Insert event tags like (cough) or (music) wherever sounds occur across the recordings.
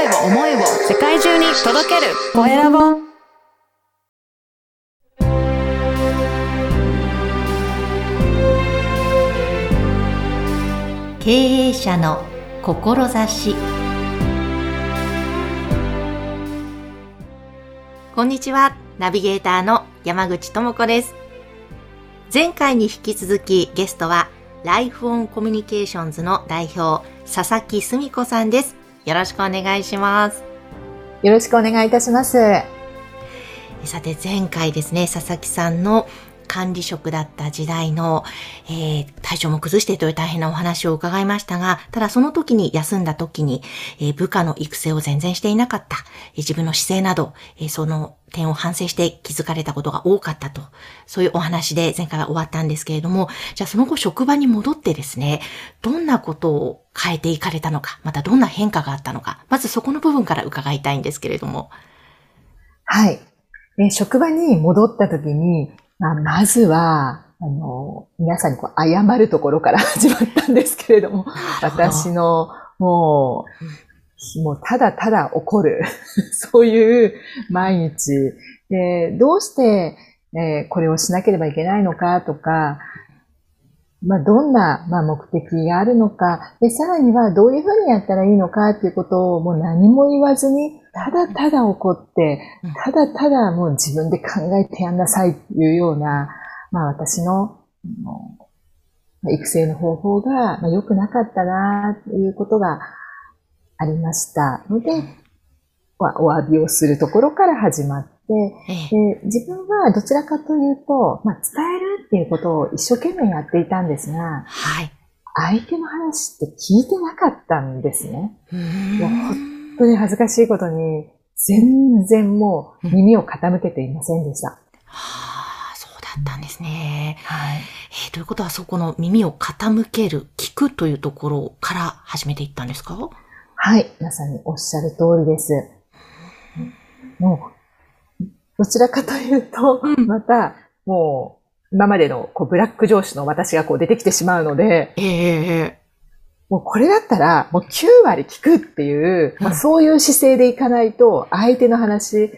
声を思いを世界中に届ける。コエラボ。経営者の志。こんにちは。ナビゲーターの山口智子です。前回に引き続きゲストはライフオンコミュニケーションズの代表佐々木澄子さんです。よろしくお願いします。よろしくお願いいたします。さて前回ですね佐々木さんの管理職だった時代の、えー、体調も崩してという大変なお話を伺いましたが、ただその時に休んだ時に、えー、部下の育成を全然していなかった、えー、自分の姿勢など、えー、その点を反省して気づかれたことが多かったと、そういうお話で前回は終わったんですけれども、じゃあその後職場に戻ってですね、どんなことを変えていかれたのか、またどんな変化があったのか、まずそこの部分から伺いたいんですけれども。はい。え職場に戻った時に、まあ、まずは、あの、皆さんにこう謝るところから (laughs) 始まったんですけれども、私の、もう、もうただただ怒る、(laughs) そういう毎日。で、どうして、えー、これをしなければいけないのかとか、まあ、どんな、まあ、目的があるのか、で、さらにはどういうふうにやったらいいのかっていうことをもう何も言わずに、ただただ怒って、ただただもう自分で考えてやんなさいっていうような、まあ私の、育成の方法が良くなかったなということがありました。ので、お詫びをするところから始まって、で自分はどちらかというと、まあ、伝えるっていうことを一生懸命やっていたんですが、はい、相手の話って聞いてなかったんですね。当に恥ずかしいことに、全然もう耳を傾けていませんでした。はあ、そうだったんですね。はい。えー、ということは、そこの耳を傾ける、聞くというところから始めていったんですか？はい。まさにおっしゃる通りです。もう、どちらかというと、また、もう、今までのこうブラック上司の私がこう出てきてしまうので、ええーもうこれだったら、もう9割聞くっていう、まあ、そういう姿勢でいかないと、相手の話、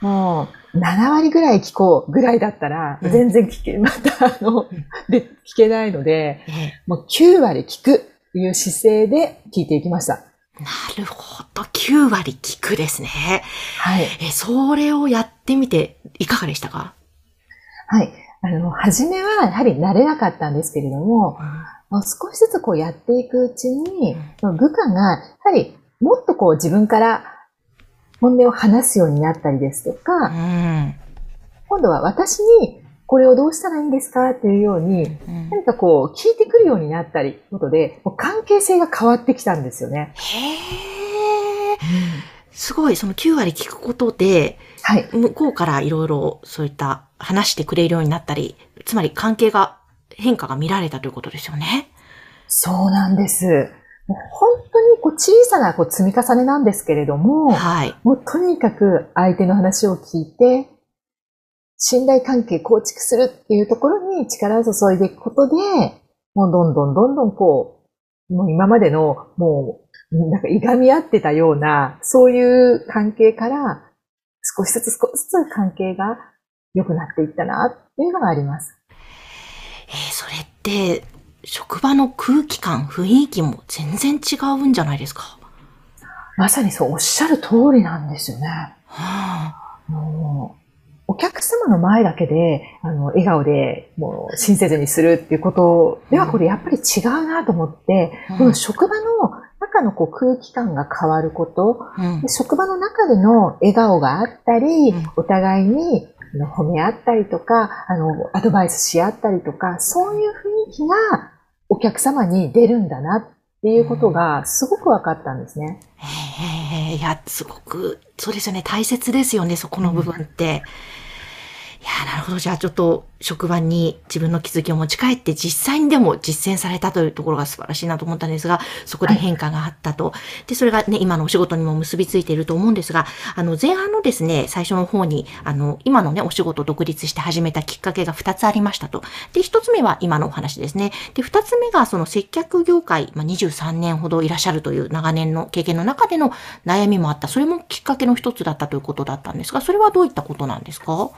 もう7割ぐらい聞こうぐらいだったら、全然聞け、(laughs) またあの、で、聞けないので、もう9割聞くという姿勢で聞いていきました。なるほど。9割聞くですね。はい。え、それをやってみて、いかがでしたか？はい。あの、初めはやはり慣れなかったんですけれども、少しずつこうやっていくうちに、部下が、やはりもっとこう自分から本音を話すようになったりですとか、うん、今度は私にこれをどうしたらいいんですかというように、何かこう聞いてくるようになったり、ことで、関係性が変わってきたんですよね。へー。すごい、その9割聞くことで、はい、向こうからいろいろそういった話してくれるようになったり、つまり関係が変化が見られたということですよね。そうなんです。もう本当にこう小さなこう積み重ねなんですけれども、はい、もうとにかく相手の話を聞いて、信頼関係構築するっていうところに力を注いでいくことで、もうどんどんどんどんこう、もう今までのもう、なんかいがみ合ってたような、そういう関係から少しずつ少しずつ関係が良くなっていったなっていうのがあります。えー、それって、職場の空気感、雰囲気も全然違うんじゃないですか？まさにそうおっしゃる通りなんですよね。はあ、もうお客様の前だけで、あの、笑顔で、もう、親切にするっていうことでは、これやっぱり違うなと思って、うん、この職場の中のこう空気感が変わること、うん、職場の中での笑顔があったり、うん、お互いにの褒め合ったりとか、あの、アドバイスし合ったりとか、そういう雰囲気がお客様に出るんだなっていうことがすごく分かったんですね。へえ、いや、すごく、そうですよね。大切ですよね、そこの部分って。うん、いややなるほど。じゃあちょっと職場に自分の気づきを持ち帰って実際にでも実践されたというところが素晴らしいなと思ったんですが、そこで変化があったと。で、それがね、今のお仕事にも結びついていると思うんですが、あの、前半のですね、最初の方に、あの、今のね、お仕事を独立して始めたきっかけが2つありましたと。で、1つ目は今のお話ですね。で、2つ目がその接客業界、まあ、23年ほどいらっしゃるという長年の経験の中での悩みもあった。それもきっかけの一つだったということだったんですが、それはどういったことなんですか？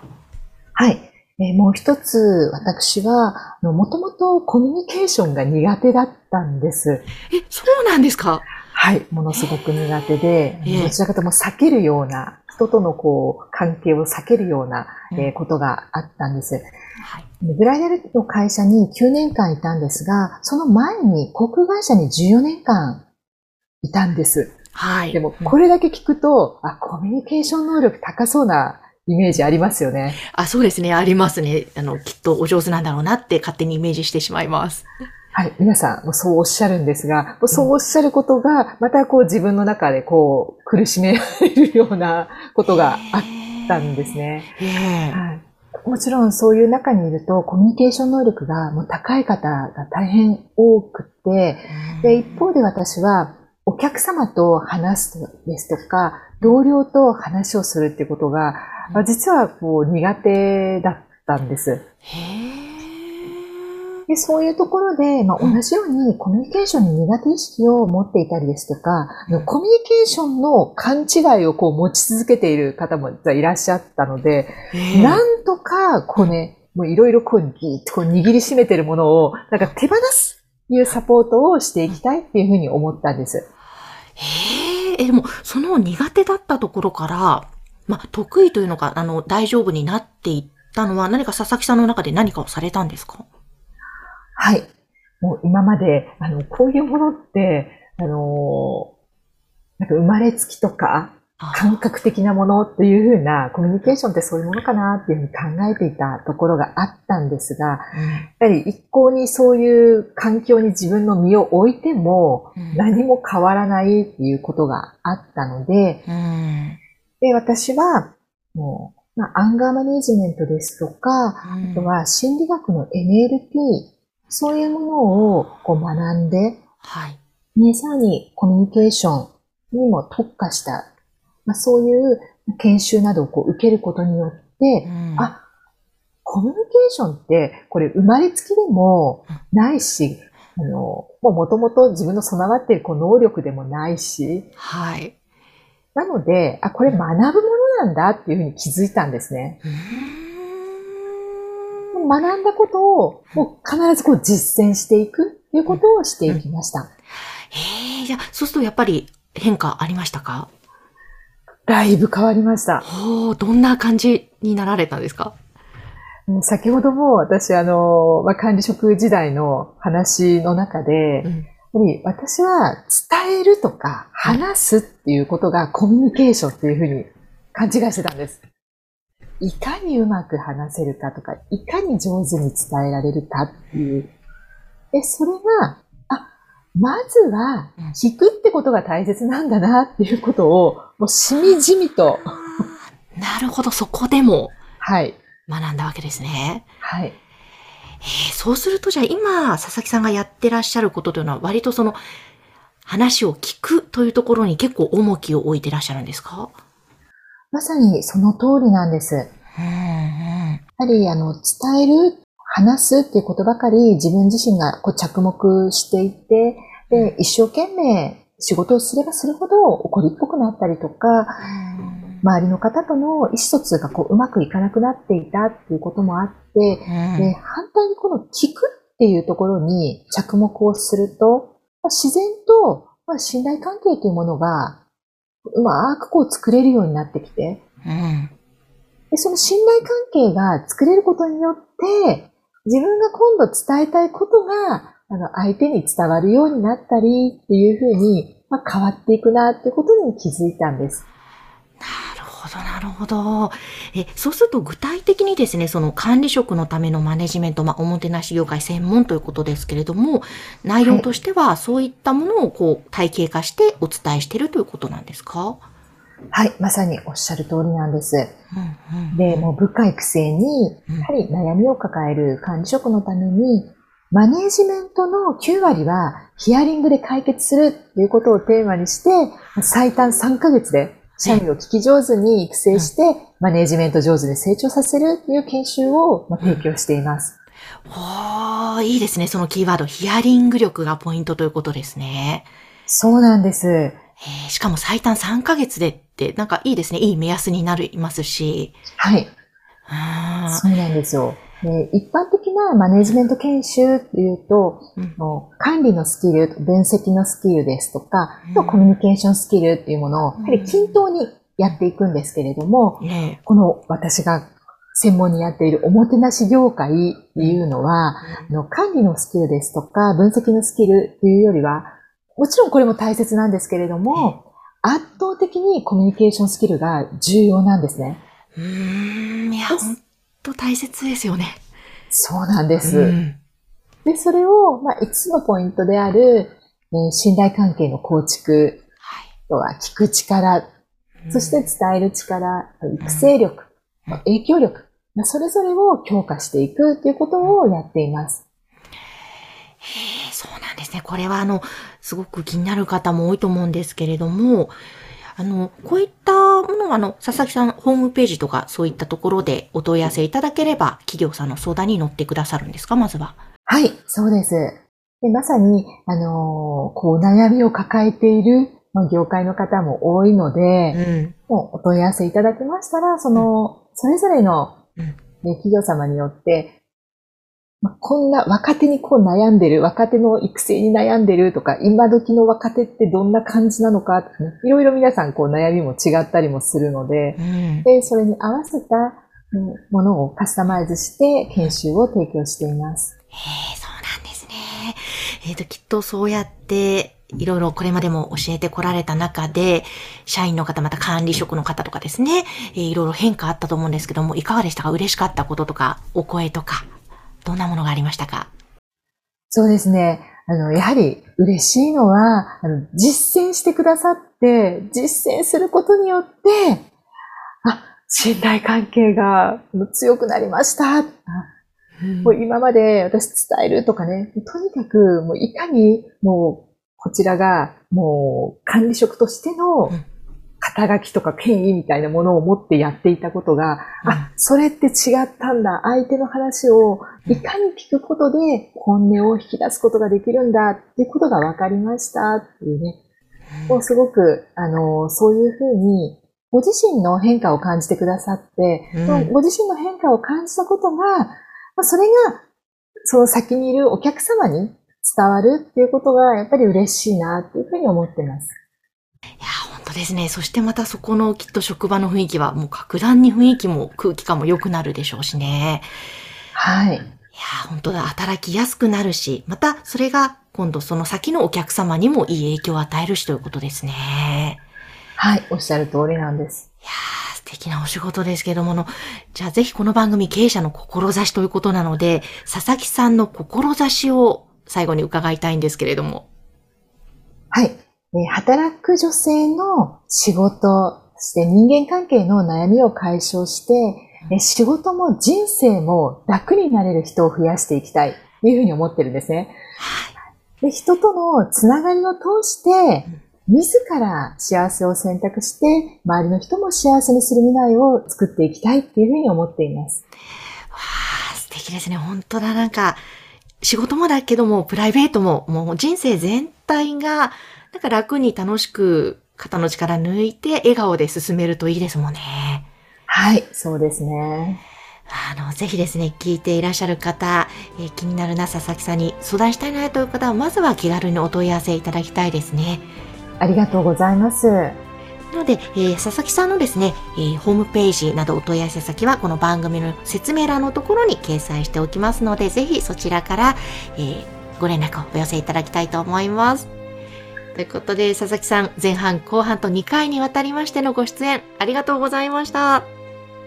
はい。えーもう一つ、私は、もともとコミュニケーションが苦手だったんです。え、そうなんですか？はい。ものすごく苦手で、ええどちらかというと避けるような、人とのこう、関係を避けるような、えーことがあったんです。はい。ブライダルの会社に9年間いたんですが、その前に航空会社に14年間いたんです。はい。でも、これだけ聞くと、あ、コミュニケーション能力高そうなイメージありますよね。あ、そうですね。ありますね。あの、きっとお上手なんだろうなって勝手にイメージしてしまいます。はい。皆さんもそうおっしゃるんですが、もうそうおっしゃることが、またこう自分の中でこう、苦しめられるようなことがあったんですね。ええはい。もちろんそういう中にいると、コミュニケーション能力がもう高い方が大変多くて、で、一方で私は、お客様と話すですとか、同僚と話をするっていうことが、まあ実はこう苦手だったんです。へでそういうところで、まあ、うん。同じようにコミュニケーションに苦手意識を持っていたりですとか、コミュニケーションの勘違いをこう持ち続けている方もいらっしゃったので、えなんとかこうね、もういろいろこうギーッとこう握りしめてるものを、なんか手放すというサポートをしていきたいっていうふうに思ったんです。へえ、えでも、その苦手だったところから、まあ、得意というのか、あの、大丈夫になっていったのは、何か佐々木さんの中で何かをされたんですか？はい。もう今まで、あの、こういうものって、あの、なんか生まれつきとか、あ感覚的なものっていうふうな、コミュニケーションってそういうものかなっていうふうに考えていたところがあったんですが、やはり一向にそういう環境に自分の身を置いてもうん何も変わらないっていうことがあったので、うん。で、私はもう、まあ、アンガーマネジメントですとか、あとは心理学の NLP、そういうものをこう学んで、はい。ね、さらにコミュニケーションにも特化した、まあ、そういう研修などをこう受けることによって、うんあコミュニケーションって、これ生まれつきでもないし、あの、もう元々自分の備わっているこう能力でもないし、はい。なので、あ、これ学ぶものなんだっていうふうに気づいたんですね。うー。ん学んだことをもう必ずこう実践していくということをしていきました。へえ、じゃあ、そうするとやっぱり変化ありましたか？だいぶ変わりました。ほう、どんな感じになられたんですか？うん先ほども私、あの、まあ、管理職時代の話の中で、やっうんぱり私は伝えるとか話すっていうことがコミュニケーションっていうふうに勘違いしてたんです。いかにうまく話せるかとか、いかに上手に伝えられるかっていう。で、それが、あ、まずはうん聞くってことが大切なんだなっていうことを、もうしみじみと、なるほど、そこでもはい、学んだわけですね。はい。えーそうするとじゃあ今、佐々木さんがやってらっしゃることというのは割とその話を聞くというところに結構重きを置いてらっしゃるんですか？まさにその通りなんです。やはり、あの、伝える、話すっていうことばかり自分自身がこう着目していて、で、一生懸命仕事をすればするほど怒りっぽくなったりとか、周りの方との意思疎通がこううまくいかなくなっていたっていうこともあって、で、反対にこの聞くっていうところに着目をすると、まあ自然と、まあ、信頼関係というものがうまくこう作れるようになってきて、うん。で、その信頼関係が作れることによって、自分が今度伝えたいことが、あの、相手に伝わるようになったりっていうふうに、まあ、変わっていくなってことに気づいたんです。なるほど、なるほど。え、そうすると具体的にですね、その管理職のためのマネジメント、まあ、おもてなし業界専門ということですけれども、内容としてはそういったものをこう体系化してお伝えしているということなんですか？はい、まさにおっしゃる通りなんです。うんうんで、もう部下育成に、うんやはり悩みを抱える管理職のために、マネージメントの9割はヒアリングで解決するということをテーマにして、最短3ヶ月で社員を聞き上手に育成して、マネージメント上手に成長させるという研修をまあ提供しています。おー、いいですね。そのキーワード、ヒアリング力がポイントということですね。そうなんです。えーしかも最短3ヶ月でって、なんかいいですね。いい目安になりますし。はい。あそうなんですよ。で一般的なマネージメント研修っていうと、うん。管理のスキル、分析のスキルですとか、うん。コミュニケーションスキルっていうものを、やはり均等にやっていくんですけれども、ね。この私が専門にやっているおもてなし業界っていうのは、あの管理のスキルですとか、分析のスキルっていうよりは、もちろんこれも大切なんですけれども、圧倒的にコミュニケーションスキルが重要なんですね。うーん、いや、ほんと大切ですよね。そうなんです。うんで、それを、まあ、5つのポイントである、えー信頼関係の構築、はいあとは聞く力、そして伝える力、育成力、まあ影響力、まあそれぞれを強化していくということをやっています。へえ、そうなんですね。これはあの、すごく気になる方も多いと思うんですけれども、あの、こういったものはあの、佐々木さん、ホームページとかそういったところでお問い合わせいただければ、企業さんの相談に乗ってくださるんですか、まずは。はい、そうです。でまさに、あのーこう、悩みを抱えている、まあ、業界の方も多いので、ん。もうお問い合わせいただきましたら、その、それぞれの、うんね企業様によって、まあ、こんな若手にこう悩んでる、若手の育成に悩んでるとか、今時の若手ってどんな感じなのかいろいろ皆さんこう悩みも違ったりもするのでう、ん。で、それに合わせたうんものをカスタマイズして研修を提供しています。へえ、そうなんですね。えっ、と、きっとそうやって、いろいろこれまでも教えてこられた中で、社員の方、また管理職の方とかですね、えーいろいろ変化あったと思うんですけども、いかがでしたか？嬉しかったこととか、お声とか、どんなものがありましたか？そうですね。あの、やはり嬉しいのは、あの、実践してくださって、実践することによって、あ、信頼関係が強くなりました。あもう今まで私伝えるとかね、とにかくもういかにもうこちらがもう管理職としてのうん肩書きとか権威みたいなものを持ってやっていたことが、あ、それって違ったんだ。相手の話をいかに聞くことで本音を引き出すことができるんだっていうことが分かりましたっていうね。もうすごく、あの、そういうふうに、ご自身の変化を感じてくださって、うんご自身の変化を感じたことが、まあ、それが、その先にいるお客様に伝わるっていうことが、やっぱり嬉しいなっていうふうに思ってます。いや、本当ですね。そしてまたそこのきっと職場の雰囲気は、もう格段に雰囲気も空気感も良くなるでしょうしね。はい。いやー、本当だ、働きやすくなるし、またそれが今度その先のお客様にもいい影響を与えるしということですね。はい。おっしゃる通りなんです。いやー、素敵なお仕事ですけどもあの、じゃあぜひこの番組経営者の志ということなので、佐々木さんの志を最後に伺いたいんですけれども。はい。えー働く女性の仕事、そして人間関係の悩みを解消して、えー仕事も人生も楽になれる人を増やしていきたいというふうに思ってるんですね。で人とのつながりを通して、自ら幸せを選択して、周りの人も幸せにする未来を作っていきたいっていうふうに思っています。わー、素敵ですね。本当だ、なんか、仕事もだけども、プライベートも、もう人生全体が、なんか楽に楽しく、肩の力抜いて、笑顔で進めるといいですもんね。はい、そうですね。あの、ぜひですね、聞いていらっしゃる方、えー気になるな佐々木さんに相談したいなという方は、まずは気軽にお問い合わせいただきたいですね。ありがとうございます。なので、えー佐々木さんのですね、えーホームページなどお問い合わせ先はこの番組の説明欄のところに掲載しておきますので、ぜひそちらから、えーご連絡をお寄せいただきたいと思います。ということで、佐々木さん、前半後半と2回にわたりましてのご出演、ありがとうございました。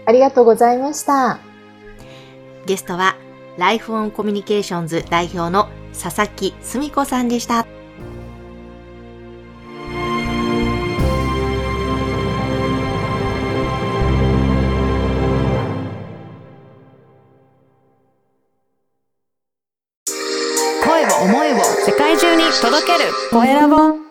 ありがとうございました。ゲストは、ライフオンコミュニケーションズ代表の佐々木澄子さんでした。るコエラボ